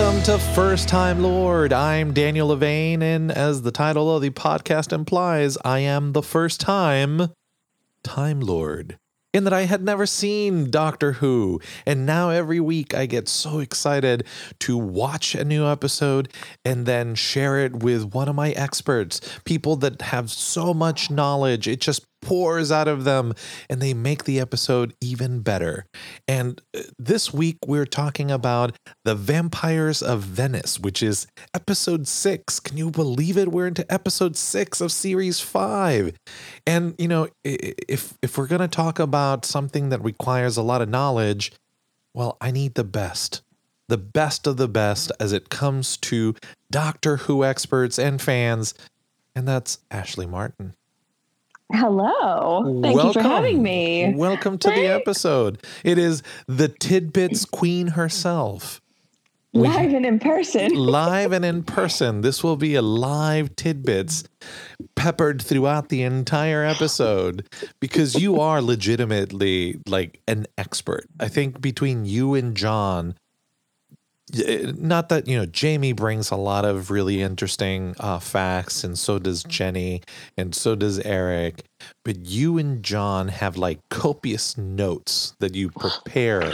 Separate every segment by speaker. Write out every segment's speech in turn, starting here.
Speaker 1: Welcome to First Time Lord. I'm Daniel Levane, and as the title of the podcast implies, I am the first time Time Lord. In that I had never seen Doctor Who, and now every week I get so excited to watch a new episode and then share it with one of my experts, people that have so much knowledge. It just pours out of them and they make the episode even better. And uh, this week we're talking about The Vampires of Venice, which is episode 6. Can you believe it? We're into episode 6 of series 5. And you know, if if we're going to talk about something that requires a lot of knowledge, well, I need the best. The best of the best as it comes to Doctor Who experts and fans, and that's Ashley Martin.
Speaker 2: Hello. Thank Welcome. you for having me.
Speaker 1: Welcome to Thanks. the episode. It is the Tidbits Queen herself.
Speaker 2: Live we, and in person.
Speaker 1: live and in person. This will be a live tidbits peppered throughout the entire episode because you are legitimately like an expert. I think between you and John, not that you know Jamie brings a lot of really interesting uh, facts, and so does Jenny, and so does Eric. But you and John have like copious notes that you prepare.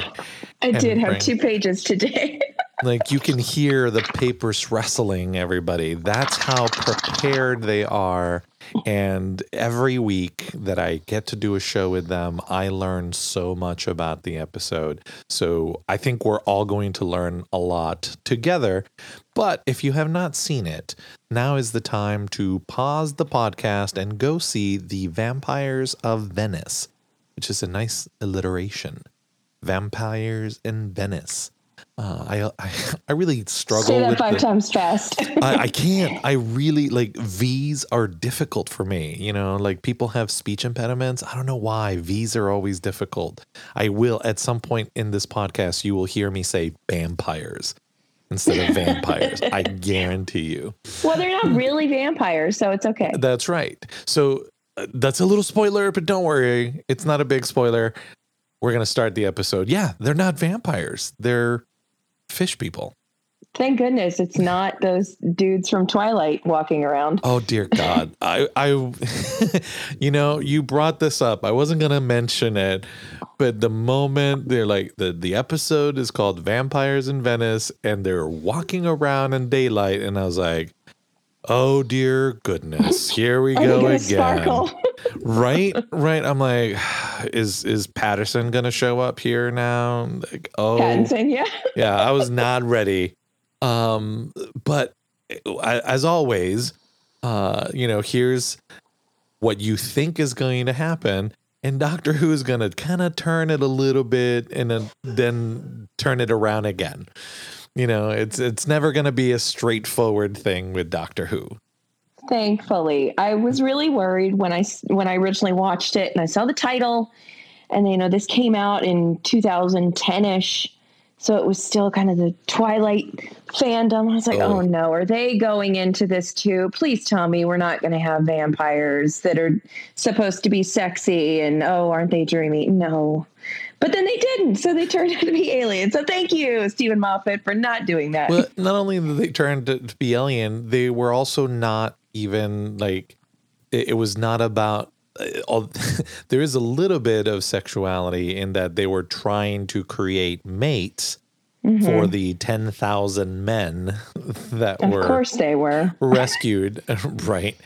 Speaker 2: I did have two pages today.
Speaker 1: like you can hear the papers wrestling. Everybody, that's how prepared they are and every week that I get to do a show with them, I learn so much about the episode. So I think we're all going to learn a lot together. But if you have not seen it, now is the time to pause the podcast and go see The Vampires of Venice, which is a nice alliteration. Vampires in Venice. Uh, I, I I really struggle.
Speaker 2: Say that five the, times fast.
Speaker 1: I, I can't. I really like V's are difficult for me. You know, like people have speech impediments. I don't know why V's are always difficult. I will at some point in this podcast. You will hear me say vampires instead of vampires. I guarantee you.
Speaker 2: Well, they're not really vampires, so it's okay.
Speaker 1: That's right. So uh, that's a little spoiler, but don't worry, it's not a big spoiler. We're gonna start the episode. Yeah, they're not vampires. They're fish people.
Speaker 2: Thank goodness it's not those dudes from Twilight walking around.
Speaker 1: Oh dear God. I I you know, you brought this up. I wasn't gonna mention it, but the moment they're like the, the episode is called Vampires in Venice and they're walking around in daylight, and I was like, Oh dear goodness, here we go again. right, right. I'm like, is is Patterson gonna show up here now? Like,
Speaker 2: oh, Pattinson, yeah,
Speaker 1: yeah. I was not ready. Um, but as always, uh, you know, here's what you think is going to happen, and Doctor Who is gonna kind of turn it a little bit, and then turn it around again. You know, it's it's never going to be a straightforward thing with Doctor Who.
Speaker 2: Thankfully, I was really worried when I when I originally watched it and I saw the title, and you know this came out in 2010ish, so it was still kind of the Twilight fandom. I was like, oh. oh no, are they going into this too? Please tell me we're not going to have vampires that are supposed to be sexy and oh, aren't they dreamy? No. But then they didn't, so they turned out to be aliens. So thank you, Steven Moffat, for not doing that.
Speaker 1: Well, not only did they turn to be alien, they were also not even like it, it was not about. Uh, there is a little bit of sexuality in that they were trying to create mates mm-hmm. for the 10,000 men that
Speaker 2: of
Speaker 1: were
Speaker 2: Of course they were
Speaker 1: rescued, right?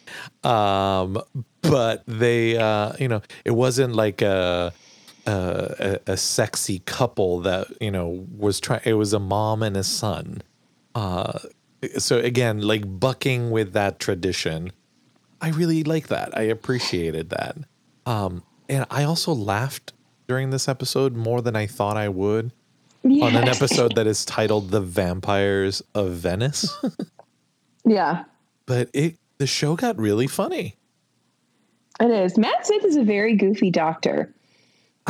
Speaker 1: Um but they uh you know, it wasn't like a a, a, sexy couple that you know was trying. It was a mom and a son. Uh, so again, like bucking with that tradition, I really like that. I appreciated that. Um, and I also laughed during this episode more than I thought I would yes. on an episode that is titled "The Vampires of Venice."
Speaker 2: yeah,
Speaker 1: but it the show got really funny.
Speaker 2: It is. Matt Smith is a very goofy doctor.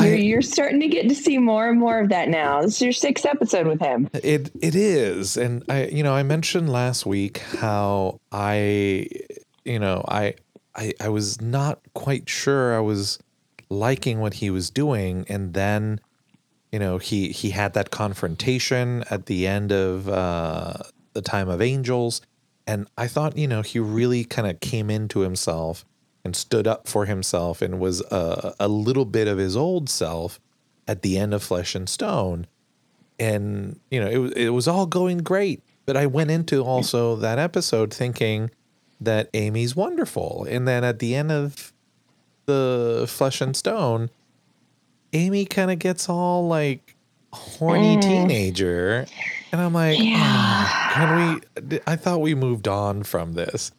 Speaker 2: You're, you're, starting to get to see more and more of that now. This is your sixth episode with him.
Speaker 1: It it is, and I you know I mentioned last week how I you know I I I was not quite sure I was liking what he was doing, and then you know, he he had that confrontation at the end of uh, the Time of Angels, and I thought, you know, he really kind of came into himself and stood up for himself and was a, a little bit of his old self at the end of Flesh and Stone, and you know, it it was all going great. But I went into also that episode thinking that Amy's wonderful, and then at the end of the Flesh and Stone Amy kind of gets all like horny mm. teenager. And I'm like, yeah. oh, can we? I thought we moved on from this.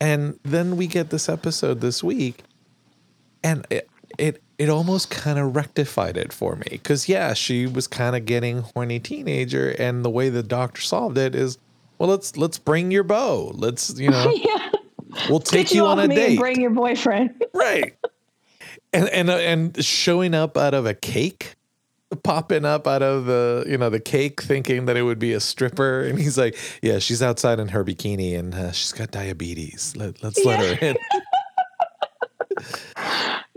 Speaker 1: And then we get this episode this week, and it it it almost kind of rectified it for me because yeah, she was kind of getting horny teenager, and the way the doctor solved it is, well, let's let's bring your beau. Let's you know, yeah. we'll take you, you on a date.
Speaker 2: bring your boyfriend.
Speaker 1: right and and uh, and showing up out of a cake popping up out of the you know the cake thinking that it would be a stripper and he's like yeah she's outside in her bikini and uh, she's got diabetes Let, us let her in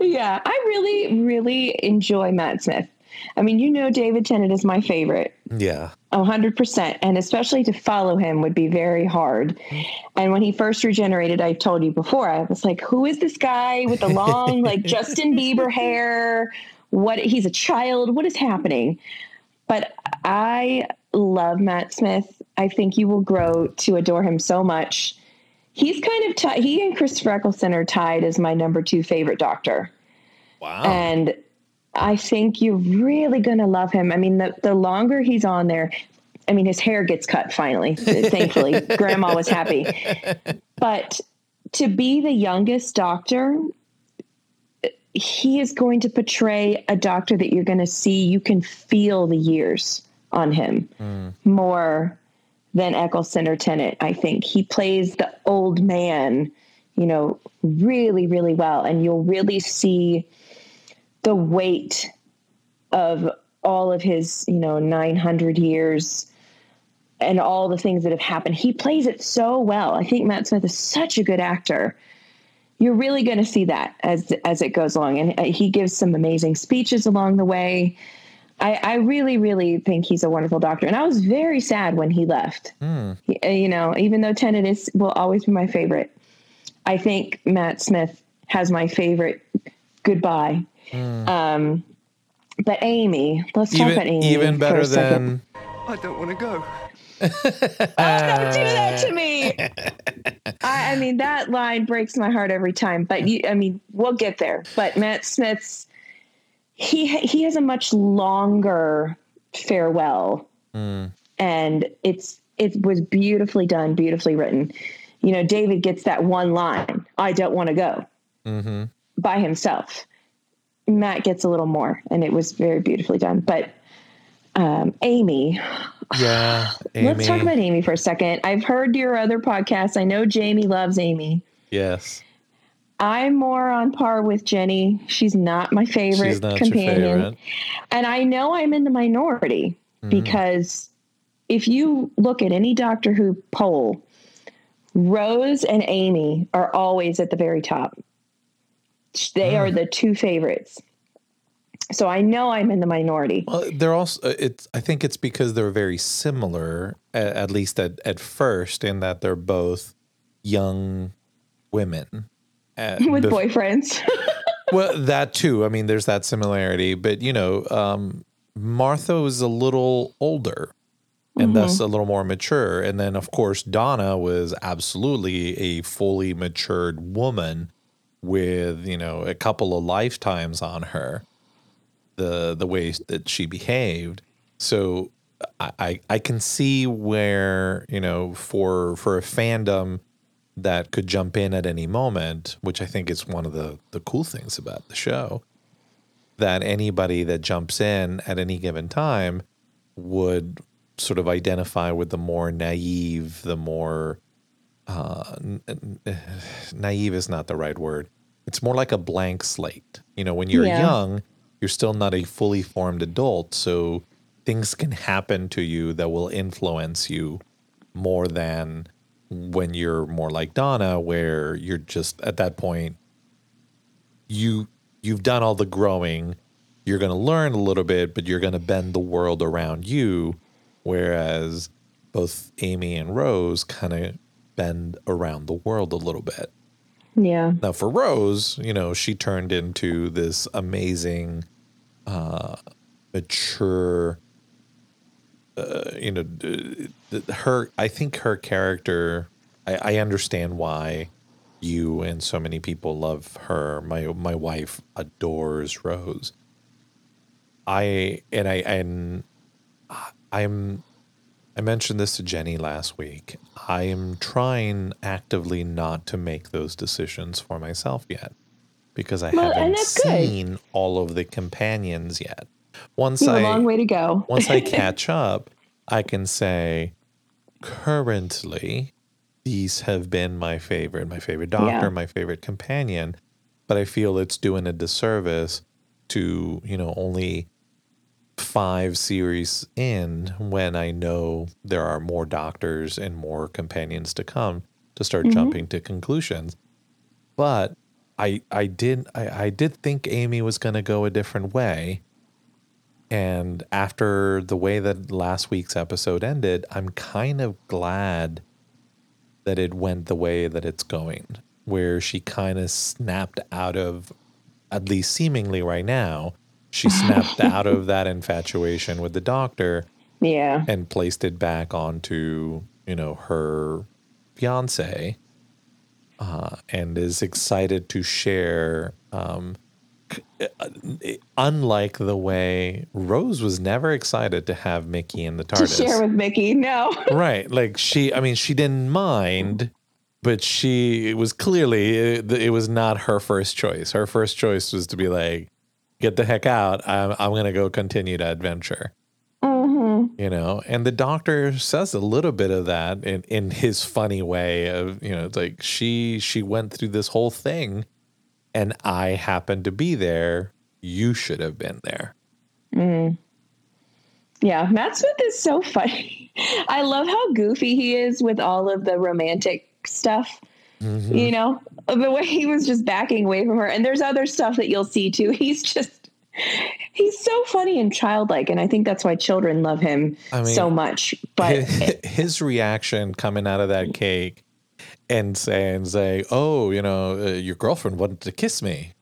Speaker 2: yeah i really really enjoy matt smith I mean, you know, David Tennant is my favorite.
Speaker 1: Yeah.
Speaker 2: 100%. And especially to follow him would be very hard. And when he first regenerated, I told you before, I was like, who is this guy with the long, like Justin Bieber hair? What? He's a child. What is happening? But I love Matt Smith. I think you will grow to adore him so much. He's kind of, t- he and Christopher Eccleston are tied as my number two favorite doctor.
Speaker 1: Wow.
Speaker 2: And I think you're really going to love him. I mean, the, the longer he's on there, I mean, his hair gets cut finally, thankfully. Grandma was happy. But to be the youngest doctor, he is going to portray a doctor that you're going to see, you can feel the years on him mm. more than Eccleston or Tennant. I think he plays the old man, you know, really, really well. And you'll really see the weight of all of his, you know, 900 years and all the things that have happened. He plays it so well. I think Matt Smith is such a good actor. You're really going to see that as as it goes along, and uh, he gives some amazing speeches along the way. I, I really, really think he's a wonderful doctor, and I was very sad when he left. Mm. you know, even though Tennant is will always be my favorite, I think Matt Smith has my favorite goodbye Mm. Um, but Amy, let's
Speaker 1: even,
Speaker 2: talk about Amy.
Speaker 1: Even better than.
Speaker 3: I don't want to go.
Speaker 2: oh, don't do that to me. I, I, mean, that line breaks my heart every time. But you, I mean, we'll get there. But Matt Smith's he he has a much longer farewell, mm. and it's it was beautifully done, beautifully written. You know, David gets that one line, "I don't want to go," mm-hmm. by himself Matt gets a little more, and it was very beautifully done. But um, Amy,
Speaker 1: yeah,
Speaker 2: Amy. let's talk about Amy for a second. I've heard your other podcasts. I know Jamie loves Amy.
Speaker 1: Yes.
Speaker 2: I'm more on par with Jenny. She's not my favorite not companion. Favorite. And I know I'm in the minority mm. because if you look at any Doctor Who poll, Rose and Amy are always at the very top. They mm. are the two favorites. So I know I'm in the minority.
Speaker 1: Well, they're also uh, it's I think it's because they're very similar at, at least at, at first in that they're both young women
Speaker 2: at, with bef- boyfriends.
Speaker 1: well, that too. I mean, there's that similarity, but you know, um, Martha was a little older and mm-hmm. thus a little more mature. And then, of course, Donna was absolutely a fully matured woman with you know a couple of lifetimes on her the the way that she behaved so I, I can see where you know for for a fandom that could jump in at any moment, which I think is one of the the cool things about the show, that anybody that jumps in at any given time would sort of identify with the more naive, the more uh, naive is not the right word. It's more like a blank slate. You know, when you're yeah. young, you're still not a fully formed adult, so things can happen to you that will influence you more than when you're more like Donna, where you're just at that point you you've done all the growing you're to learn a little bit, but you're to bend the world around you. Whereas both Amy and Rose kind of bend around the world a little bit.
Speaker 2: Yeah.
Speaker 1: Now, for Rose, you know, she turned into this amazing, uh, mature, uh, you know, her, I think her character, I, I understand why you and so many people love her. My, my wife adores Rose. I, and I, and I'm, I mentioned this to Jenny last week. I am trying actively not to make those decisions for myself yet because I
Speaker 2: Well,
Speaker 1: haven't
Speaker 2: that's good.
Speaker 1: seen all of the companions yet. Once I
Speaker 2: a long way to go.
Speaker 1: once I catch up, I can say currently these have been my favorite, my favorite doctor,
Speaker 2: Yeah.
Speaker 1: my favorite companion, but I feel it's doing a disservice to, you know, only five series in when I know there are more doctors and more companions to come to start mm-hmm. jumping to conclusions. But I I did I, I did think Amy was gonna go a different way. And after the way that last week's episode ended, I'm kind of glad that it went the way that it's going, where she kind of snapped out of, at least seemingly right now, she snapped out of that infatuation with the doctor
Speaker 2: Yeah.
Speaker 1: and placed it back onto, you know, her fiance uh, and is excited to share. Um, uh, unlike the way Rose was never excited to have Mickey in the
Speaker 2: To
Speaker 1: TARDIS
Speaker 2: share with Mickey. No.
Speaker 1: right like she i mean she didn't mind but she it was clearly it, it was not her first choice her first choice was to be like get the heck out i'm, I'm gonna go continue to adventure
Speaker 2: Mm-hmm.
Speaker 1: you know and the doctor says a little bit of that in in his funny way of you know it's like she she went through this whole thing and i happened to be there you should have been there
Speaker 2: Yeah. Matt Smith is so funny. I love how goofy he is with all of the romantic stuff.
Speaker 1: Mm-hmm.
Speaker 2: You know, the way he was just backing away from her. And there's other stuff that you'll see too. He's just, he's so funny and childlike. And I think that's why children love him
Speaker 1: I mean,
Speaker 2: so much. But
Speaker 1: his, his reaction coming out of that cake and saying, say, "Oh, you know, uh, your girlfriend wanted to kiss me."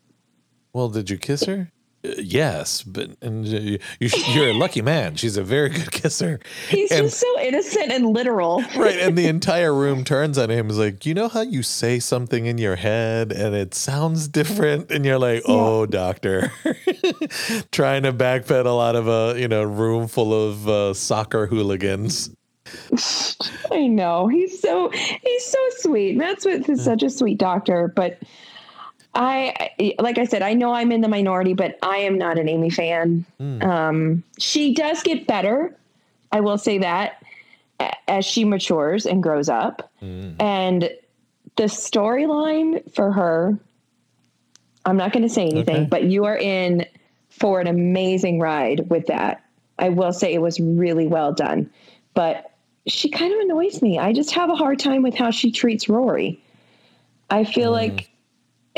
Speaker 1: Well, did you kiss her? "Uh, yes, but and uh, you, you're a lucky man. She's a very good kisser.
Speaker 2: he's
Speaker 1: and-
Speaker 2: just so innocent and literal.
Speaker 1: right, and the entire room turns on him. Is like, you know how you say something in your head and it sounds different, and you're like, "Oh, doctor," trying to backpedal out of a you know room full of uh, soccer hooligans.
Speaker 2: I know. He's so he's so sweet. Smith is such a sweet doctor, but I like I said, I know I'm in the minority, but I am not an Amy fan. Hmm. Um, she does get better. I will say that as she matures and grows up. Hmm. And the storyline for her, I'm not going to say anything,
Speaker 1: Okay.
Speaker 2: but you are in for an amazing ride with that. I will say it was really well done, but she kind of annoys me. I just have a hard time with how she treats Rory. I feel hmm. like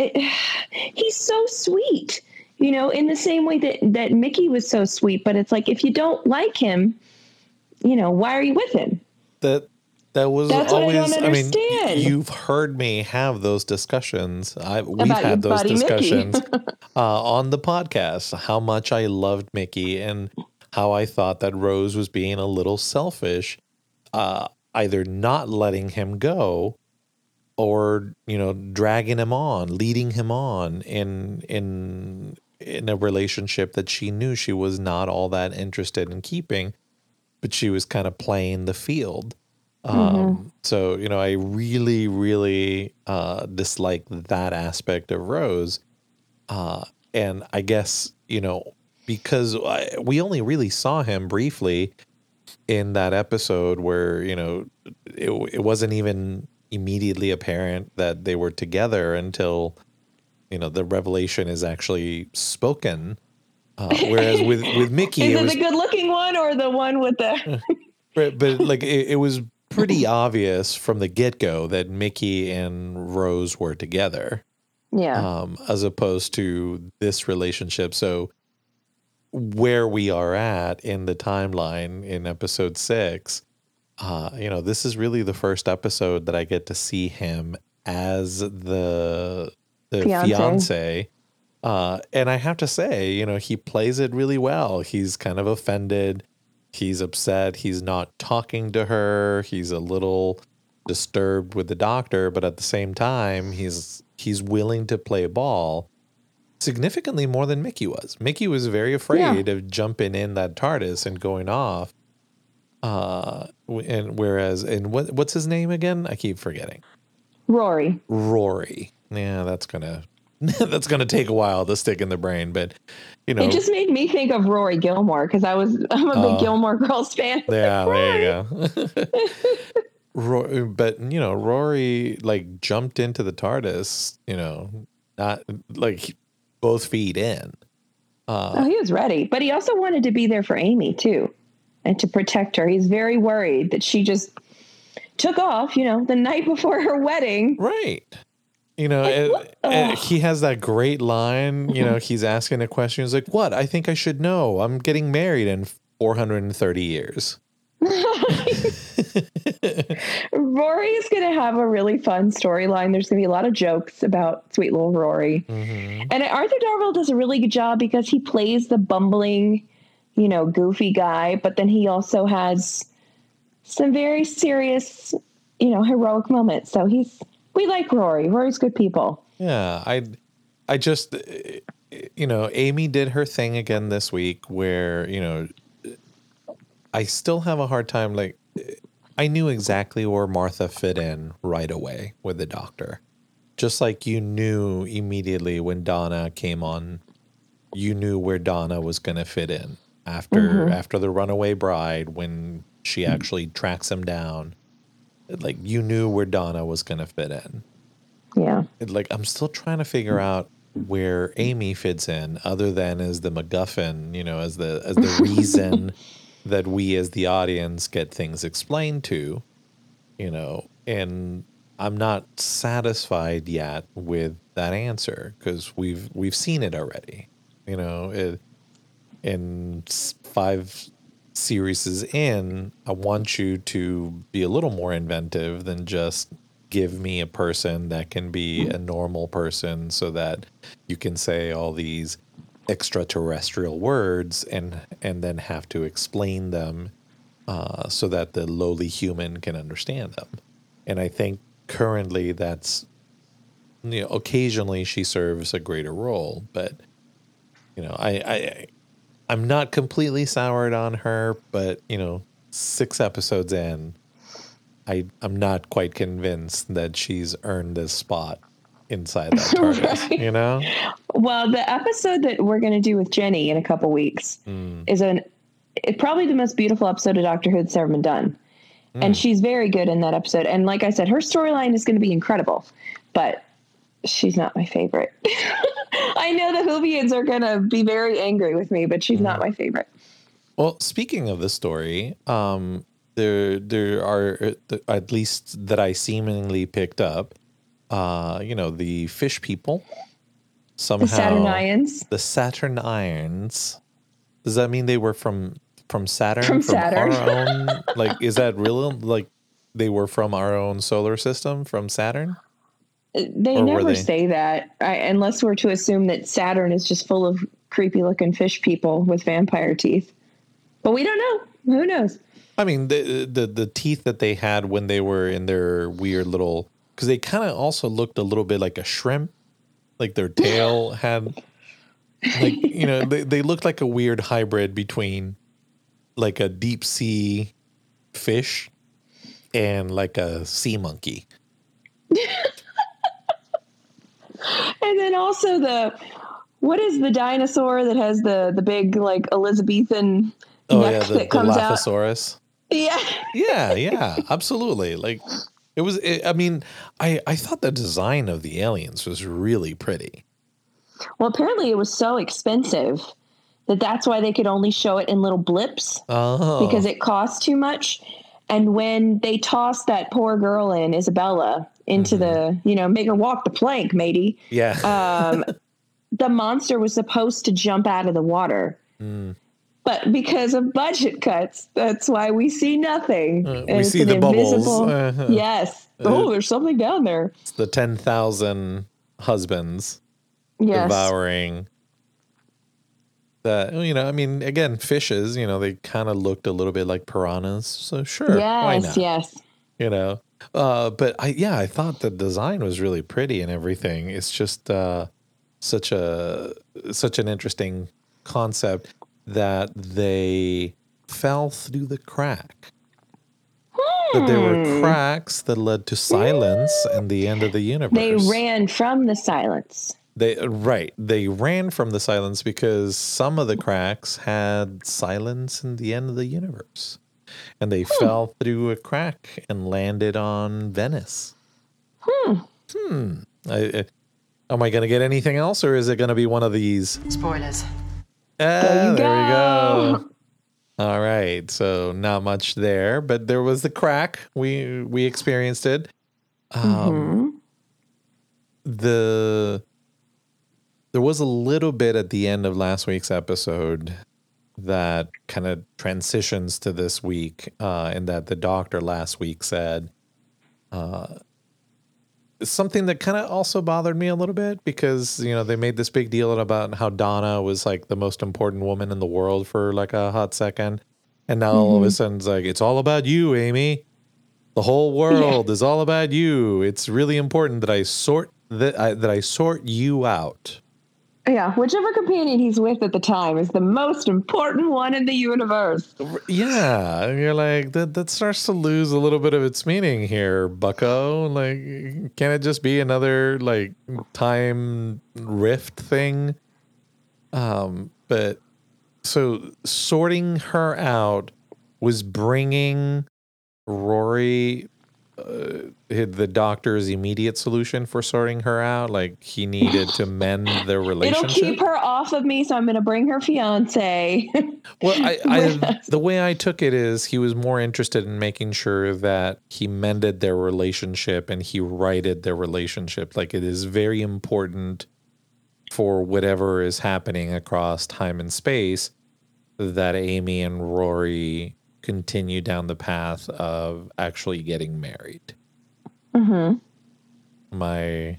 Speaker 2: it, he's so sweet, you know, in the same way that that Mickey was so sweet. But it's like if you don't like him, you know, why are you with him?
Speaker 1: that that was
Speaker 2: That's I
Speaker 1: always
Speaker 2: don't
Speaker 1: I, mean you've heard me have those discussions I, we've
Speaker 2: About
Speaker 1: had those discussions uh, on the podcast how much i loved mickey and how i thought that rose was being a little selfish uh, either not letting him go or you know dragging him on leading him on in in in a relationship that she knew she was not all that interested in keeping but she was kind of playing the field. Um, So, you know, I really, really uh, dislike that aspect of Rose. Uh, and I guess, you know, because I, we only really saw him briefly in that episode where, you know, it, it wasn't even immediately apparent that they were together until, you know, the revelation is actually spoken. Uh, whereas with, with Mickey,
Speaker 2: Is
Speaker 1: it
Speaker 2: it
Speaker 1: was
Speaker 2: the good looking one or the one with the
Speaker 1: But, but like it, it was pretty obvious from the get go that Mickey and Rose were together,
Speaker 2: Yeah.
Speaker 1: um, as opposed to this relationship. So where we are at in the timeline in episode six, uh, you know, this is really the first episode that I get to see him as the the
Speaker 2: Fiancé.
Speaker 1: fiance. Uh, and I have to say, you know, he plays it really well. He's kind of offended. He's upset. He's not talking to her. He's a little disturbed with the doctor, but at the same time, he's he's willing to play ball significantly more than Mickey was. Mickey was very afraid of jumping in that TARDIS and going off. Uh, and whereas, and what what's his name again? I keep forgetting.
Speaker 2: Rory.
Speaker 1: Rory. Yeah, that's gonna that's gonna take a while to stick in the brain, but you know,
Speaker 2: It just made me think of Rory Gilmore because I was I'm a big
Speaker 1: Oh.
Speaker 2: Gilmore Girls fan.
Speaker 1: yeah,
Speaker 2: Rory.
Speaker 1: there you go. Ro- but you know, Rory like jumped into the TARDIS. You know, not like both feet in.
Speaker 2: Oh, he was ready, but he also wanted to be there for Amy too, and to protect her. He's very worried that she just took off. You know, the night before her wedding.
Speaker 1: Right. You know, he has that great line. You know, he's asking a question. He's like, "What? I think I should know. I'm getting married in 430 years."
Speaker 2: Rory's going to have a really fun storyline. There's going to be a lot of jokes about sweet little Rory.
Speaker 1: Mm-hmm.
Speaker 2: And Arthur Darvill does a really good job because he plays the bumbling, you know, goofy guy, but then he also has some very serious, you know, heroic moments. So he's, we like Rory. Rory's good people.
Speaker 1: Yeah, I, I just, uh, you know, Amy did her thing again this week, where you know, I still have a hard time. Like, I knew exactly where Martha fit in right away with the doctor, just like you knew immediately when Donna came on, you knew where Donna was going to fit in after mm-hmm. after the runaway bride when she mm. actually tracks him down. Like you knew where Donna was going to fit in.
Speaker 2: Yeah.
Speaker 1: like I'm still trying to figure mm. out where Amy fits in, other than as the MacGuffin, you know, as the as the reason that we as the audience get things explained to, you know, and I'm not satisfied yet with that answer because we've we've seen it already, you know, it, in five series in, I want you to be a little more inventive than just give me a person that can be a normal person so that you can say all these extraterrestrial words and and then have to explain them uh, so that the lowly human can understand them. And I think currently that's you know occasionally she serves a greater role, but you know I I I'm not completely soured on her, but you know six episodes in, I I'm not quite convinced that she's earned this spot inside that TARDIS.
Speaker 2: Right.
Speaker 1: You know,
Speaker 2: Well, the episode that we're going to do with Jenny in a couple weeks mm. is an it, probably the most beautiful episode of Doctor Who that's ever been done. And mm. she's very good in that episode. And like I said, her storyline is going to be incredible, but she's not my favorite. I know the Whovians are going to be very angry with me, but she's not my favorite.
Speaker 1: Well, speaking of the story, um, there there are uh, at least that I seemingly picked up. Uh, you know, the fish people somehow
Speaker 2: The Saturnians.
Speaker 1: The Saturnians. Does that mean they were from from Saturn?
Speaker 2: From Saturn.
Speaker 1: our own, like, is that real? Like, they were from our own solar system, from Saturn?
Speaker 2: They
Speaker 1: Or
Speaker 2: never
Speaker 1: they-
Speaker 2: say that I, unless we're to assume that Saturn is just full of creepy looking fish people with vampire teeth. But we don't know. Who knows?
Speaker 1: I mean, the the the teeth that they had when they were in their weird little because they kind of also looked a little bit like a shrimp, like their tail had, like you know, they they looked like a weird hybrid between like a deep sea fish and like a sea monkey.
Speaker 2: And then also the what is the dinosaur that has the the big like Elizabethan
Speaker 1: Oh
Speaker 2: neck
Speaker 1: yeah, the,
Speaker 2: that comes out? Yeah.
Speaker 1: Yeah, yeah, absolutely. Like it was. It, I mean, I I thought the design of the aliens was really pretty.
Speaker 2: Well, apparently it was so expensive that that's why they could only show it in little blips
Speaker 1: Oh,
Speaker 2: because it cost too much. And when they tossed that poor girl in Isabella into
Speaker 1: Mm-hmm.
Speaker 2: the, you know, make her walk the plank, matey.
Speaker 1: yeah.
Speaker 2: Um, the monster was supposed to jump out of the water But because of budget cuts, that's why we see nothing.
Speaker 1: Uh,
Speaker 2: And
Speaker 1: we
Speaker 2: it's
Speaker 1: see the bubbles.
Speaker 2: invisible-
Speaker 1: Uh-huh.
Speaker 2: Yes. Oh, there's something down there.
Speaker 1: It's the 10,000 husbands
Speaker 2: Yes.
Speaker 1: devouring that. You know, I mean, again, fishes, you know, they kind of looked a little bit like piranhas. So sure.
Speaker 2: Yes. Yes.
Speaker 1: You know, uh, but I, yeah, I thought the design was really pretty and everything. It's just uh, such a, such an interesting concept that they fell through the crack. That there were
Speaker 2: Hmm.
Speaker 1: cracks that led to silence and the end of the universe.
Speaker 2: They ran from the silence.
Speaker 1: They right. They ran from the silence because some of the cracks had silence in the end of the universe, and they fell through a crack and landed on Venice. Hmm. I, I- am I going to get anything else, or is it going to be one of these?
Speaker 3: Spoilers.
Speaker 1: Ah,
Speaker 2: There you
Speaker 1: there we
Speaker 2: go.
Speaker 1: go. All right. So not much there, but there was the crack. We we experienced it. Um, the there was a little bit at the end of last week's episode that kind of transitions to this week, uh, and that the doctor last week said uh, something that kind of also bothered me a little bit because you know they made this big deal about how Donna was like the most important woman in the world for like a hot second, and now all of a sudden it's like it's all about you, Amy. The whole world is all about you. It's really important that I sort that I, that I sort you out.
Speaker 2: Yeah. Whichever companion he's with at the time is the most important one in the universe.
Speaker 1: Yeah, you're like that. That starts to lose a little bit of its meaning here, Bucko. Like, can it just be another like time rift thing? Um, but so sorting her out was bringing Rory Uh, the doctor's immediate solution for sorting her out. Like he needed to mend their relationship.
Speaker 2: It'll keep her off of me, so I'm going to bring her fiance.
Speaker 1: Well, I, I the way I took it is he was more interested in making sure that he mended their relationship and he righted their relationship. Like it is very important for whatever is happening across time and space that Amy and Rory continue down the path of actually getting married.
Speaker 2: mm-hmm.
Speaker 1: My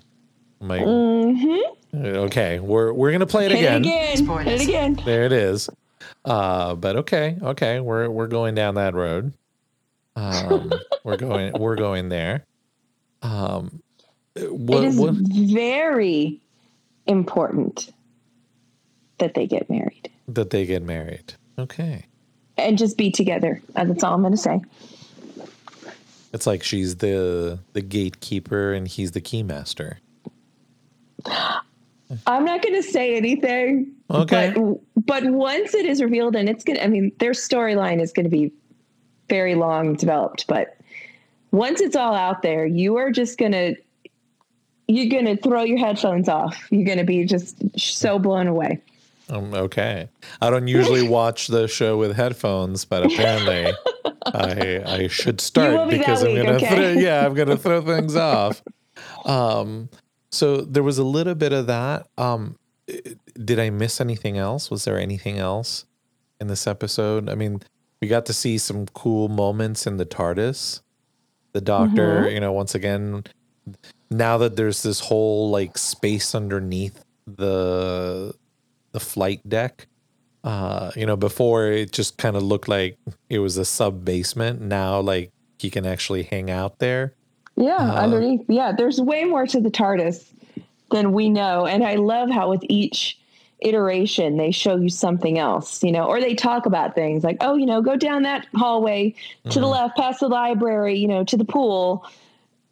Speaker 1: my
Speaker 2: Mm-hmm.
Speaker 1: okay, we're we're gonna play it
Speaker 2: Hit
Speaker 1: again.
Speaker 2: it again. Hit it again.
Speaker 1: There it is. Uh, but okay, okay, we're we're going down that road. Um, we're going we're going there. Um, what,
Speaker 2: it is
Speaker 1: what
Speaker 2: very important that they get married
Speaker 1: that they get married? Okay,
Speaker 2: and just be together. That's all I'm going to say.
Speaker 1: it's like she's the the gatekeeper and he's the keymaster.
Speaker 2: I'm not going to say anything.
Speaker 1: Okay.
Speaker 2: But, but once it is revealed, and it's going to, I mean, their storyline is going to be very long developed, but once it's all out there, you are just going to, you're going to throw your headphones off. You're going to be just so blown away.
Speaker 1: Um, okay, I don't usually watch the show with headphones, but apparently I I should start
Speaker 2: be
Speaker 1: because I'm
Speaker 2: week,
Speaker 1: gonna
Speaker 2: okay?
Speaker 1: throw, yeah I'm gonna throw things off. Um, so there was a little bit of that. Um, did I miss anything else? Was there anything else in this episode? I mean, we got to see some cool moments in the TARDIS. The Doctor,
Speaker 2: Mm-hmm.
Speaker 1: you know, once again, now that there's this whole like space underneath the the flight deck. Uh, you know, before it just kind of looked like it was a sub basement. Now, like he can actually hang out there.
Speaker 2: Yeah,
Speaker 1: Uh,
Speaker 2: underneath. Yeah, there's way more to the TARDIS than we know. And I love how with each iteration they show you something else, you know, or they talk about things like, oh, you know, go down that hallway to the left, past the library, you know, to the pool.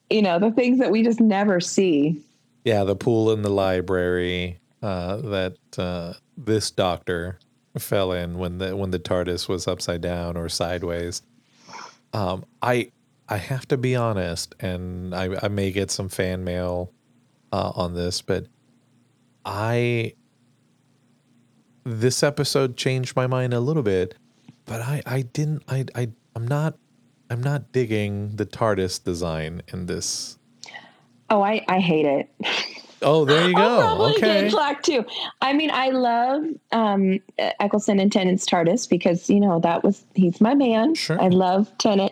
Speaker 2: You know, the things that we just never see.
Speaker 1: Yeah, the pool in the library uh, that uh, this doctor fell in when the when the TARDIS was upside down or sideways. Um, I I have to be honest, and I, I may get some fan mail uh, on this, but I this episode changed my mind a little bit, but I I didn't I I I'm not I'm not digging the TARDIS design in this
Speaker 2: Oh, I, I hate it.
Speaker 1: Oh, there you go.
Speaker 2: I'll probably
Speaker 1: Okay.
Speaker 2: get plaque too. I mean, I love um, Eccleston and Tennant's TARDIS because you know that was he's my man.
Speaker 1: Sure.
Speaker 2: I love Tennant,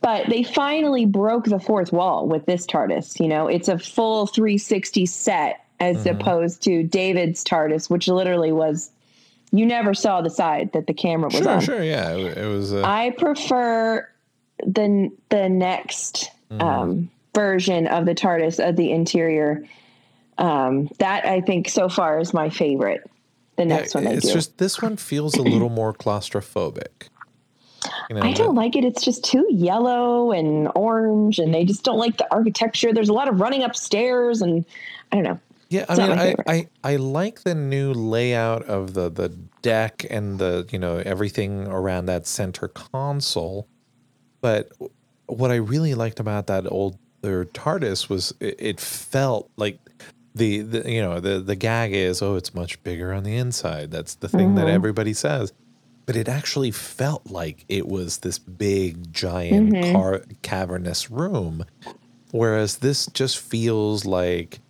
Speaker 2: but they finally broke the fourth wall with this TARDIS. You know, it's a full 360 set as
Speaker 1: Mm-hmm.
Speaker 2: opposed to David's TARDIS, which literally was you never saw the side that the camera was
Speaker 1: Sure,
Speaker 2: on.
Speaker 1: sure. Yeah, it, it was. Uh,
Speaker 2: I prefer the the next
Speaker 1: Mm-hmm.
Speaker 2: um, version of the TARDIS of the interior. Um, that I think so far is my favorite. The next one they
Speaker 1: it's
Speaker 2: do.
Speaker 1: just this one feels a little more claustrophobic. You know,
Speaker 2: I don't like it. It's just too yellow and orange, and they just don't like the architecture. There's a lot of running upstairs, and I don't know.
Speaker 1: Yeah, I
Speaker 2: It's
Speaker 1: mean, I. I I like the new layout of the the deck and the you know everything around that center console, but what I really liked about that old their TARDIS was it, it felt like the, the you know the the gag is oh it's much bigger on the inside. That's the thing that everybody says, but it actually felt like it was this big giant car, cavernous room, whereas this just feels like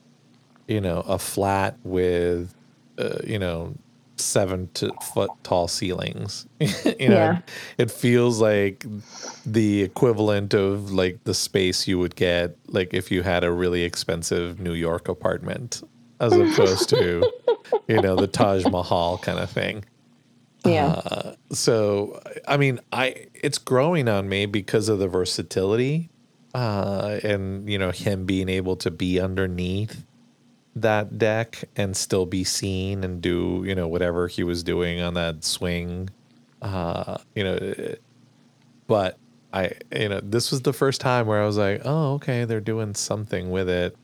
Speaker 1: you know, a flat with, uh, you know, seven to foot tall ceilings. you know,
Speaker 2: Yeah.
Speaker 1: it feels like the equivalent of like the space you would get like if you had a really expensive New York apartment, as opposed to, you know, the Taj Mahal kind of thing.
Speaker 2: Yeah,
Speaker 1: Uh, So, I mean, I it's growing on me because of the versatility, uh, and you know him being able to be underneath that deck and still be seen and do you know whatever he was doing on that swing, uh, you know. But I, you know, this was the first time where I was like, oh, okay, they're doing something with it,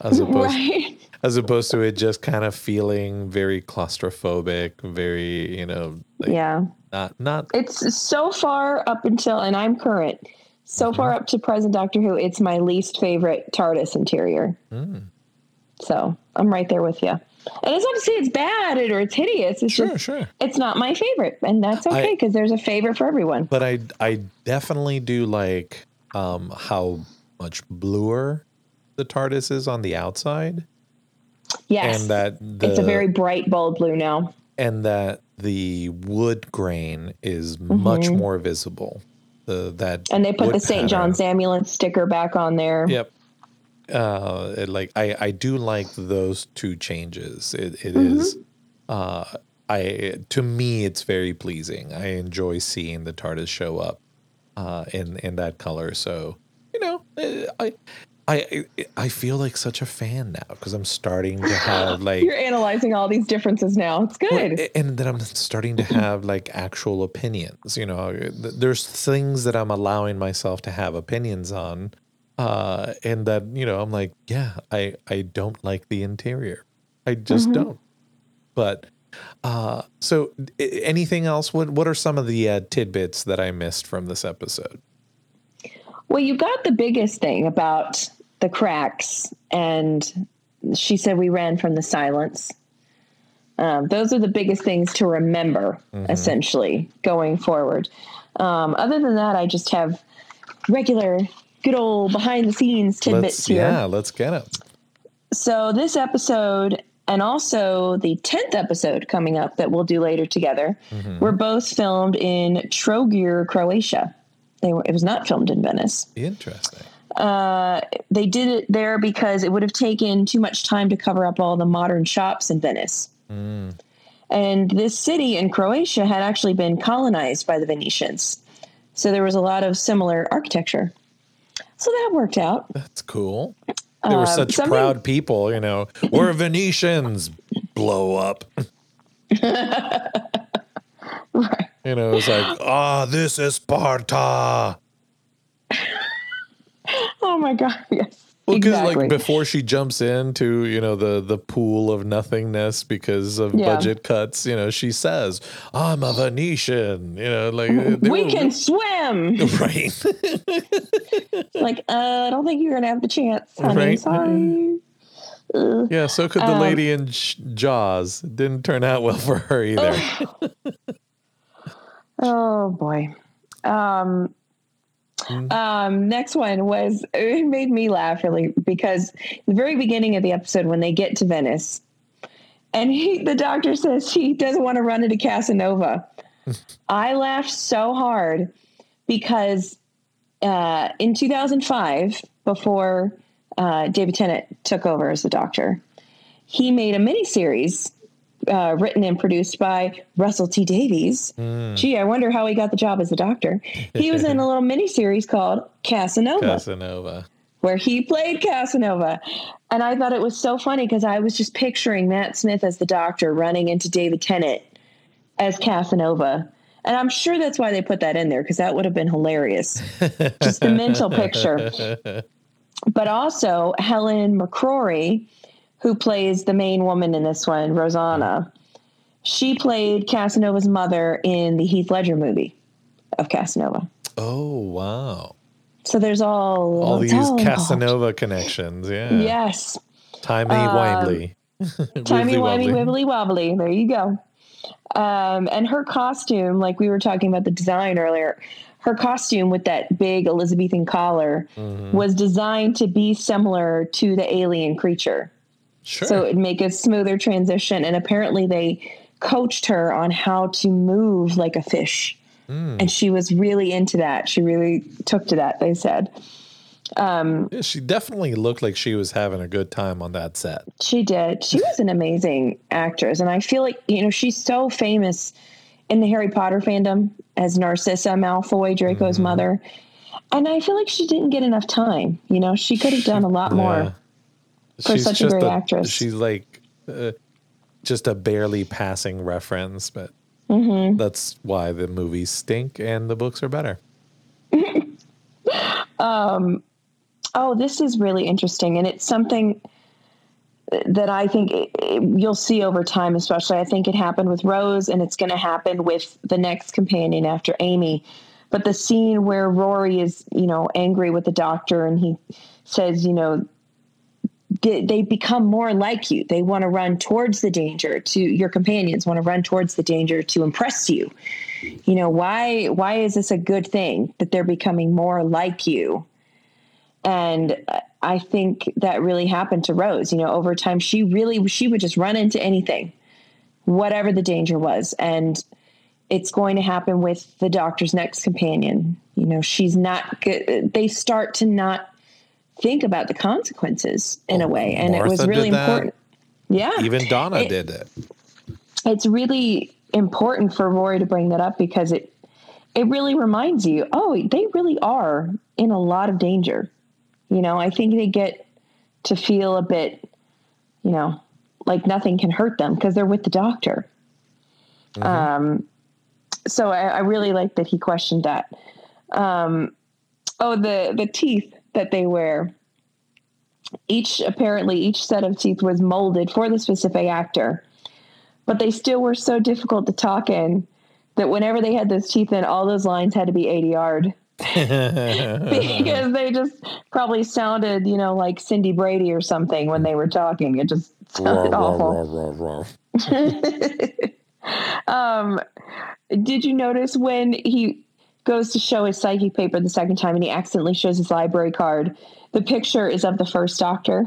Speaker 1: as opposed
Speaker 2: right.
Speaker 1: as opposed to it just kind of feeling very claustrophobic, very you know, like
Speaker 2: yeah.
Speaker 1: not not
Speaker 2: It's so far up until, and I'm current. So
Speaker 1: Mm-hmm.
Speaker 2: far up to present Doctor Who, it's my least favorite TARDIS interior.
Speaker 1: Mm.
Speaker 2: So I'm right there with you. And it's not to say it's bad or it's hideous. It's
Speaker 1: sure,
Speaker 2: just
Speaker 1: sure.
Speaker 2: it's not my favorite, and that's okay because there's a favorite for everyone.
Speaker 1: But I I definitely do like um how much bluer the TARDIS is on the outside,
Speaker 2: Yes,
Speaker 1: and that the
Speaker 2: it's a very bright, bold blue now.
Speaker 1: and that the wood grain is much more visible. The that
Speaker 2: Mm-hmm. And they put the St. John's ambulance sticker back on there.
Speaker 1: Yep. Uh, it, like I, I do like those two changes. It, it
Speaker 2: Mm-hmm.
Speaker 1: is, uh, I to me it's very pleasing. I enjoy seeing the TARDIS show up, uh, in in that color. So you know, eh, I. I I feel like such a fan now because I'm starting to have like
Speaker 2: You're analyzing all these differences now. It's good.
Speaker 1: and then I'm starting to have like actual opinions. You know, there's things that I'm allowing myself to have opinions on, uh, and that you know I'm like, yeah, I I don't like the interior, I just don't. But uh, so anything else? What what are some of the uh, tidbits that I missed from this episode?
Speaker 2: Well, you got the biggest thing about the cracks, and she said we ran from the silence. Um, those are the biggest things to remember, essentially, going forward. Um, other than that, I just have regular, good old behind the scenes tidbits
Speaker 1: Let's
Speaker 2: here.
Speaker 1: yeah, let's get it.
Speaker 2: So this episode and also the 10th episode coming up that we'll do later together mm-hmm. were both filmed in Trogir, Croatia. They were, it was not filmed in Venice.
Speaker 1: Interesting.
Speaker 2: Uh, they did it there because it would have taken too much time to cover up all the modern shops in Venice. Mm. And this city in Croatia had actually been colonized by the Venetians. So there was a lot of similar architecture. So that worked out.
Speaker 1: That's cool. They were such
Speaker 2: something-
Speaker 1: proud people, you know. We're Venetians. Blow up. You know, it's like, ah, this is Sparta.
Speaker 2: Oh my God. Yes.
Speaker 1: Well, because
Speaker 2: exactly.
Speaker 1: like before she jumps into you know the the pool of nothingness because of
Speaker 2: Yeah.
Speaker 1: budget cuts, you know, she says, "I'm a Venetian." You know, like
Speaker 2: we
Speaker 1: were-
Speaker 2: can swim.
Speaker 1: right.
Speaker 2: like, uh, I don't think you're gonna have the chance, honey.
Speaker 1: Right.
Speaker 2: Sorry.
Speaker 1: yeah. So could the
Speaker 2: Um,
Speaker 1: lady in Jaws. It didn't turn out well for her either.
Speaker 2: Oh boy. Um, Um, next one was it made me laugh really because the very beginning of the episode when they get to Venice, and he, the doctor says he doesn't want to run into Casanova. I laughed so hard because uh, in 2005, before uh, David Tennant took over as the doctor, he made a miniseries uh, written and produced by Russell T Davies. Gee, I wonder how he got the job as the doctor. He was in a little miniseries called Casanova
Speaker 1: Casanova.
Speaker 2: where he played Casanova. And I thought it was so funny because I was just picturing Matt Smith as the doctor running into David Tennant as Casanova. And I'm sure that's why they put that in there because that would have been hilarious. just the mental picture. But also Helen McCrory, who plays the main woman in this one, Rosanna, she played Casanova's mother in the Heath Ledger movie of Casanova.
Speaker 1: Oh wow!
Speaker 2: So there's all
Speaker 1: All these. Casanova connections. Yeah.
Speaker 2: Yes.
Speaker 1: Timey
Speaker 2: Um,
Speaker 1: wimely.
Speaker 2: Timey wimey
Speaker 1: wobbly.
Speaker 2: wibbly wobbly. There you go. Um, and her costume, like we were talking about the design earlier, her costume with that big Elizabethan collar
Speaker 1: Mhm.
Speaker 2: was designed to be similar to the alien creature.
Speaker 1: Sure.
Speaker 2: So it'd make a smoother transition. And apparently they coached her on how to move like a fish.
Speaker 1: Mm.
Speaker 2: And she was really into that. She really took to that, they said. Um,
Speaker 1: Yeah, she definitely looked like she was having a good time on that set.
Speaker 2: She did. She was an amazing actress. And I feel like, you know, she's so famous in the Harry Potter fandom as Narcissa Malfoy, Draco's
Speaker 1: Mhm.
Speaker 2: mother. And I feel like she didn't get enough time. You know, she could have done a lot
Speaker 1: Yeah.
Speaker 2: more. For such a great actress.
Speaker 1: She's like uh, just a barely passing reference, but
Speaker 2: hmm
Speaker 1: that's why the movies stink and the books are better.
Speaker 2: Um, oh, this is really interesting. And it's something that I think it, it- you'll see over time, especially. I think it happened with Rose and it's going to happen with the next companion after Amy. But the scene where Rory is, you know, angry with the doctor and he says, you know, they, become more like you. They want to run towards the danger to your companions want to run towards the danger to impress you. You know, why why is this a good thing that they're becoming more like you? And I think that really happened to Rose. You know, over time she really she would just run into anything, whatever the danger was. And it's going to happen with the doctor's next companion. You know, she's not good. They start to not think about the consequences in a way. And it was really important. Yeah.
Speaker 1: Even Donna
Speaker 2: It-
Speaker 1: did it.
Speaker 2: it's really important for Rory to bring that up because it it really reminds you, oh, they really are in a lot of danger. You know, I think they get to feel a bit, you know, like nothing can hurt them because they're with the doctor. Um, so I, I really like that he questioned that. Um, oh, the the teeth that they wear. Each apparently each set of teeth was molded for the specific actor but they still were so difficult to talk in that whenever they had those teeth in, all those lines had to be ADR because they just probably sounded, you know, like Cindy Brady or something when they were talking. It just sounded awful. um, did you notice when he goes to show his psychic paper the second time and he accidentally shows his library card? The picture is of the first doctor.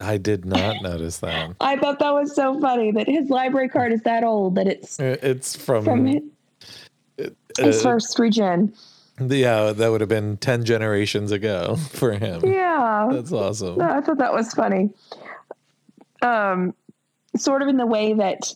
Speaker 1: I did not notice that.
Speaker 2: I thought that was so funny that his library card is that old that it's
Speaker 1: Uh, It's from,
Speaker 2: from his, his
Speaker 1: uh,
Speaker 2: first regen.
Speaker 1: yeah, that would have been 10 generations ago for him.
Speaker 2: Yeah,
Speaker 1: That's awesome.
Speaker 2: No, I thought that was funny. Um, sort of in the way that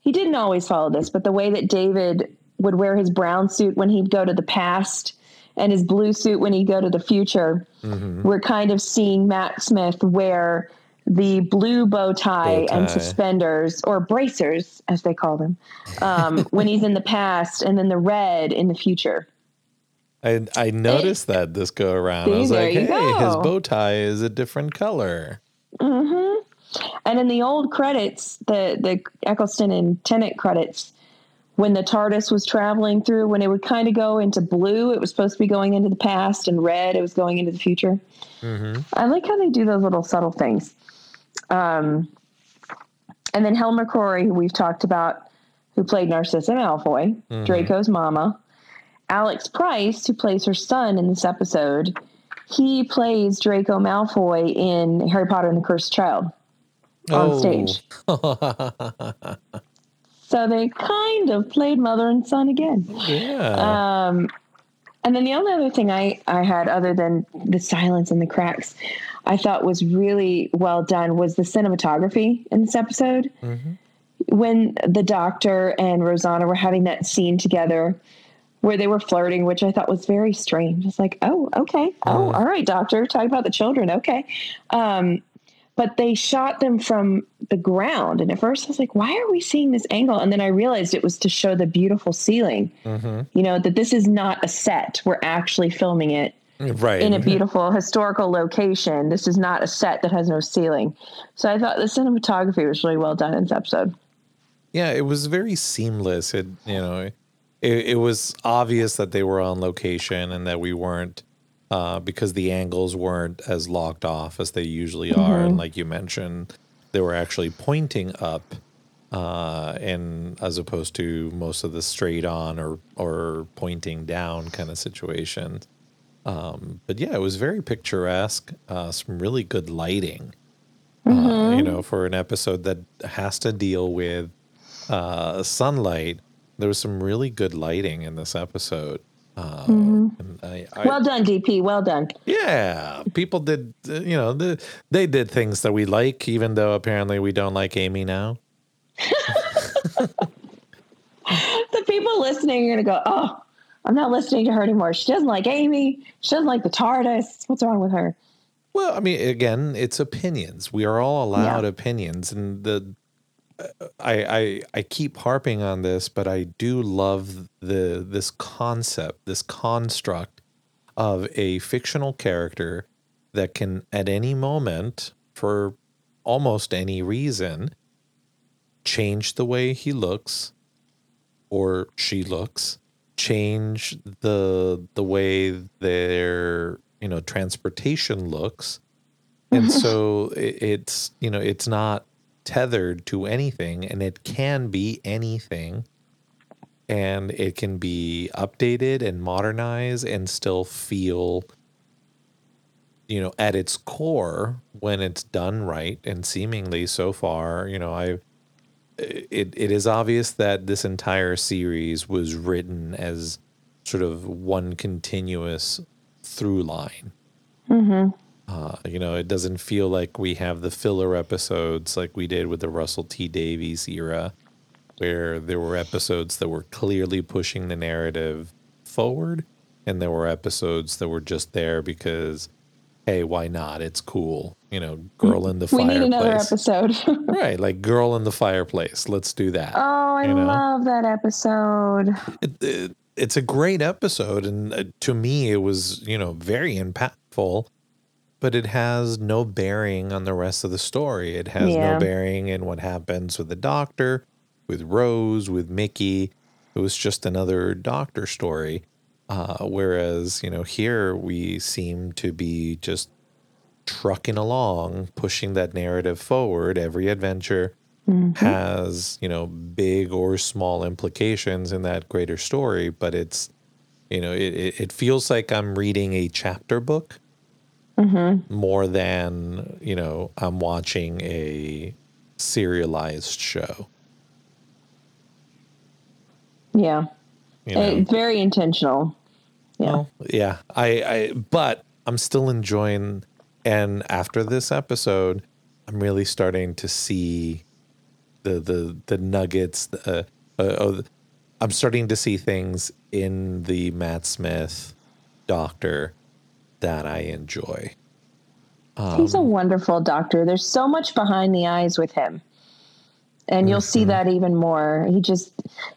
Speaker 2: he didn't always follow this, but the way that David would wear his brown suit when he'd go to the past and his blue suit when he'd go to the future.
Speaker 1: Mhm.
Speaker 2: We're kind of seeing Matt Smith wear the blue bow tie,
Speaker 1: Bow
Speaker 2: and suspenders or bracers, as they call them, um, when he's in the past, and then the red in the future.
Speaker 1: I, I noticed that this go around. I was like, hey,
Speaker 2: go.
Speaker 1: his bow tie is a different color.
Speaker 2: Mm-hmm. And in the old credits, the the Eccleston and Tennant credits, when the TARDIS was traveling through, when it would kind of go into blue, it was supposed to be going into the past, and red, it was going into the future.
Speaker 1: hmm
Speaker 2: I like how they do those little subtle things. Um, and then Helen McCrory, who we've talked about, who played Narcissa Malfoy,
Speaker 1: Mhm.
Speaker 2: Draco's mama. Alex Price, who plays her son in this episode, he plays Draco Malfoy in Harry Potter and the Cursed Child on
Speaker 1: Oh.
Speaker 2: stage. So they kind of played mother and son again.
Speaker 1: yeah.
Speaker 2: Um, and then the only other thing I, I had, other than the silence and the cracks, I thought was really well done was the cinematography in this episode.
Speaker 1: Mhm.
Speaker 2: When the doctor and Rosanna were having that scene together where they were flirting, which I thought was very strange. It's like, oh, okay. Oh, all right, doctor. Talk about the children. Okay. Um, but they shot them from the ground. And at first I was like, why are we seeing this angle? And then I realized it was to show the beautiful ceiling
Speaker 1: Mhm.
Speaker 2: you know that this is not a set we're actually filming it
Speaker 1: Right.
Speaker 2: in a beautiful historical location this is not a set that has no ceiling so i thought the cinematography was really well done in this episode
Speaker 1: Yeah, it was very seamless. It you know, it, it was obvious that they were on location and that we weren't uh, because the angles weren't as locked off as they usually are. And like you mentioned, they were actually pointing up, uh, and as opposed to most of the straight on or or pointing down kind of situations. Um, but yeah, it was very picturesque. Uh, some really good lighting. Uh, you know, for an episode that has to deal with uh, sunlight, there was some really good lighting in this episode. Uh, and I, I,
Speaker 2: well done dp well done
Speaker 1: yeah, people did, uh, you know, the, they did things that we like, even though apparently we don't like Amy now.
Speaker 2: the people listening are going to go oh i'm not listening to her anymore she doesn't like amy she doesn't like the tardis what's wrong with her
Speaker 1: Well, I mean, again, it's opinions. We are all allowed
Speaker 2: Yeah.
Speaker 1: opinions, and the I, I I keep harping on this, but I do love the this concept, this construct of a fictional character that can, at any moment, for almost any reason, change the way he looks or she looks, change the the way their you know transportation looks, and mm-hmm. so it, it's you know it's not tethered to anything, and it can be anything, and it can be updated and modernized and still feel you know at its core when it's done right and seemingly so far you know i it, it is obvious that this entire series was written as sort of one continuous through line. Mm-hmm. Uh, you know, it doesn't feel like we have the filler episodes like we did with the Russell T Davies era, where there were episodes that were clearly pushing the narrative forward, and there were episodes that were just there because, hey, why not? It's cool. You know, girl in the
Speaker 2: we
Speaker 1: fireplace.
Speaker 2: We need another episode
Speaker 1: Right, like girl in the fireplace. Let's do that.
Speaker 2: oh i
Speaker 1: You know?
Speaker 2: love that episode
Speaker 1: It, it, it's a great episode, and uh, to me, it was you know very impactful. But it has no bearing on the rest of the story. It has
Speaker 2: Yeah.
Speaker 1: no bearing in what happens with the doctor, with Rose, with Mickey. It was just another doctor story. Uh, whereas you know here we seem to be just trucking along, pushing that narrative forward. Every adventure has, you know, big or small implications in that greater story, but it's, you know, it, it feels like I'm reading a chapter book more than, you know, I'm watching a serialized show.
Speaker 2: yeah
Speaker 1: You know?
Speaker 2: It's very intentional yeah
Speaker 1: Well, yeah. I, I but I'm still enjoying and after this episode, I'm really starting to see the the the nuggets uh, uh, uh I'm starting to see things in the Matt Smith doctor that I enjoy.
Speaker 2: He's a
Speaker 1: Um,
Speaker 2: wonderful doctor. There's so much behind the eyes with him. And you'll
Speaker 1: Mm-hmm.
Speaker 2: see that even more. He just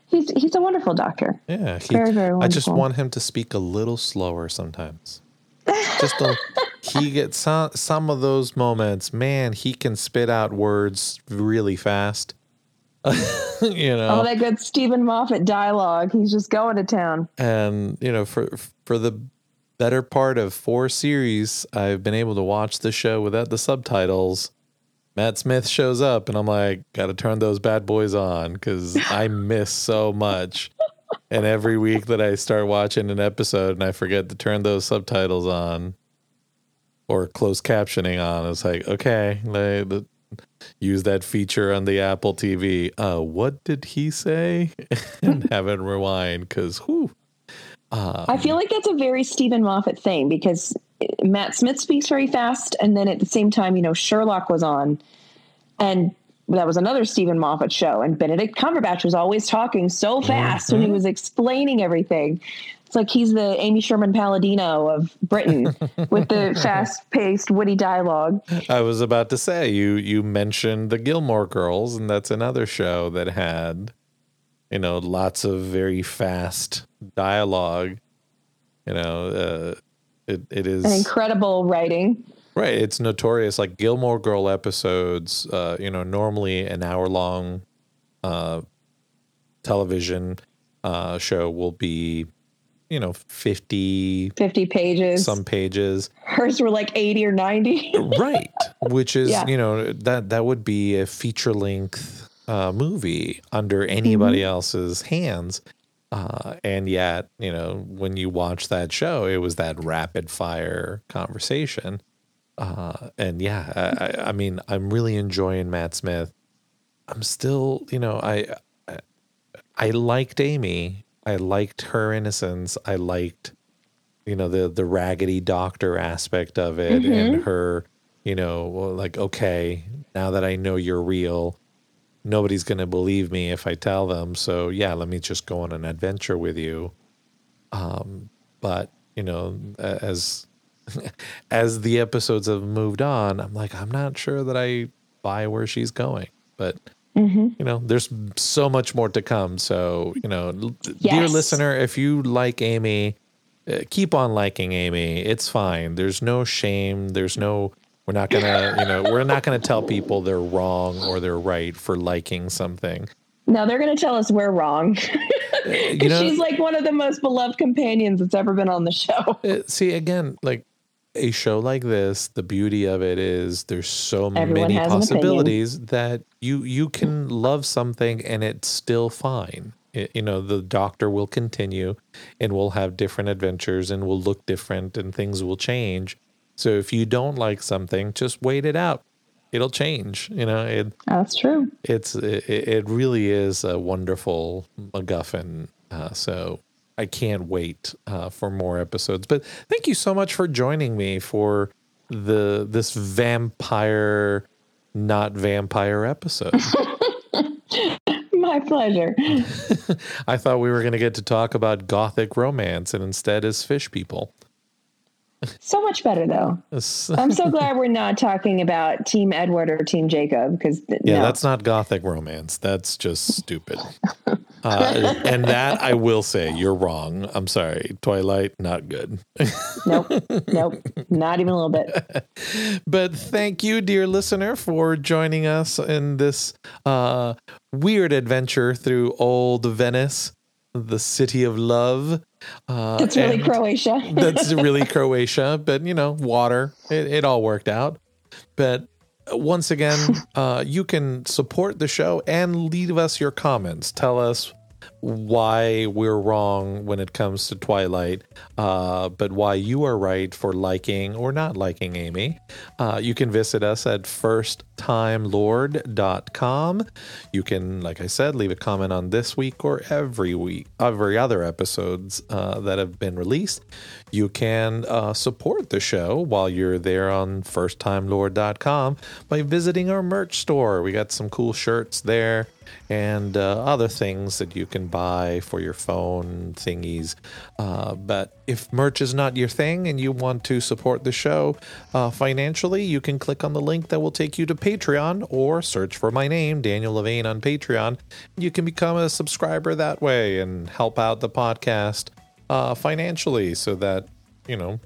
Speaker 2: he's he's a wonderful doctor.
Speaker 1: Yeah, he,
Speaker 2: Very, very
Speaker 1: I just want him to speak a little slower sometimes. Just a, he gets some some of those moments. Man, he can spit out words really fast. you know,
Speaker 2: all that good Steven Moffat dialogue. He's just going to town.
Speaker 1: and you know, for for the better part of four series, I've been able to watch the show without the subtitles. Matt Smith shows up, and I'm like, got to turn those bad boys on because I miss so much. and every week that I start watching an episode and I forget to turn those subtitles on or closed captioning on, it's like, okay, use that feature on the Apple TV. Uh, what did he say? and have it rewind because whoo.
Speaker 2: Um, I feel like that's a very Steven Moffat thing because Matt Smith speaks very fast, and then at the same time, you know, Sherlock was on, and that was another Steven Moffat show, and Benedict Cumberbatch was always talking so fast mm-hmm. when he mm-hmm. was explaining everything. It's like he's the Amy Sherman Palladino of Britain with the fast-paced, witty dialogue.
Speaker 1: I was about to say you you mentioned the Gilmore Girls, and that's another show that had, you know, lots of very fast dialogue. You know, uh, it it is
Speaker 2: an incredible writing.
Speaker 1: Right, it's notorious. Like Gilmore Girl episodes, uh, you know, normally an hour long uh, television uh, show will be you know 50
Speaker 2: 50 pages
Speaker 1: some pages
Speaker 2: hers were like 80 or 90
Speaker 1: right which is yeah. you know that that would be a feature length uh, movie under anybody mm-hmm. else's hands uh, and yet you know when you watch that show it was that rapid fire conversation uh, and yeah I, I mean i'm really enjoying matt smith i'm still you know i i, I liked amy I liked her innocence. I liked, you know, the the raggedy doctor aspect of it mm-hmm. and her, you know, like okay, now that I know you're real, nobody's going to believe me if I tell them. So yeah, let me just go on an adventure with you. Um, but you know, as as the episodes have moved on, I'm like, I'm not sure that I buy where she's going, but Mm-hmm. You know, there's so much more to come. So, you know, yes. dear listener, if you like Amy, uh, keep on liking Amy. It's fine. There's no shame. There's no, we're not going to, you know, we're not to tell people they're wrong or they're right for liking something.
Speaker 2: No, they're going to tell us we're wrong. You know, she's like one of the most beloved companions that's ever been on the show.
Speaker 1: Uh, see, again, like a show like this, the beauty of it is there's so Everyone many possibilities that you you can love something and it's still fine. It, you know, the doctor will continue and we'll have different adventures and we'll look different and things will change. So if you don't like something, just wait it out. It'll change. You know, it,
Speaker 2: that's true.
Speaker 1: It's it, it really is a wonderful MacGuffin. Uh, so I can't wait uh, for more episodes. But thank you so much for joining me for the this vampire, not vampire episode.
Speaker 2: My pleasure.
Speaker 1: I thought we were going to get to talk about gothic romance, and instead, is fish people.
Speaker 2: So much better though. I'm so glad we're not talking about Team Edward or Team Jacob because
Speaker 1: yeah, no. that's not gothic romance. That's just stupid. uh, and that I will say, you're wrong. I'm sorry. Twilight, not good.
Speaker 2: nope, nope, not even a little bit.
Speaker 1: but thank you, dear listener, for joining us in this uh, weird adventure through old Venice, the city of love.
Speaker 2: Uh, that's really Croatia.
Speaker 1: that's really Croatia, but you know, water. It, it all worked out. But once again, uh, you can support the show and leave us your comments. Tell us why we're wrong when it comes to Twilight, uh, but why you are right for liking or not liking Amy. Uh, you can visit us at firsttimelord.com. You can, like I said, leave a comment on this week or every week, every other episodes uh, that have been released. You can uh, support the show while you're there on firsttimelord.com by visiting our merch store. We got some cool shirts there and uh, other things that you can buy for your phone thingies. Uh, but if merch is not your thing and you want to support the show uh, financially, you can click on the link that will take you to Patreon or search for my name, Daniel Levine, on Patreon. You can become a subscriber that way and help out the podcast uh, financially so that, you know,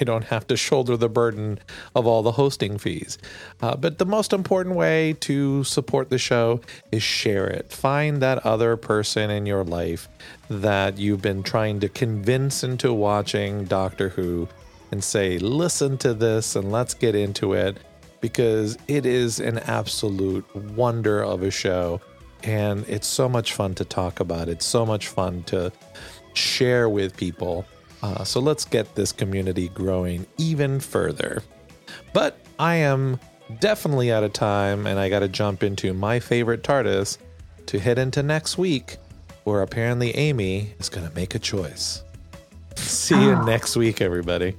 Speaker 1: I don't have to shoulder the burden of all the hosting fees. Uh, but the most important way to support the show is share it. Find that other person in your life that you've been trying to convince into watching Doctor Who and say, listen to this and let's get into it because it is an absolute wonder of a show. And it's so much fun to talk about. It's so much fun to share with people. Uh, so let's get this community growing even further. But I am definitely out of time, and I got to jump into my favorite TARDIS to head into next week, where apparently Amy is going to make a choice. See you
Speaker 2: Oh.
Speaker 1: next week, everybody.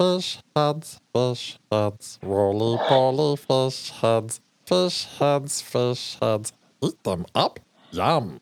Speaker 1: Fish heads, fish heads, roly poly fish heads, fish heads, fish heads. Eat them up, yum.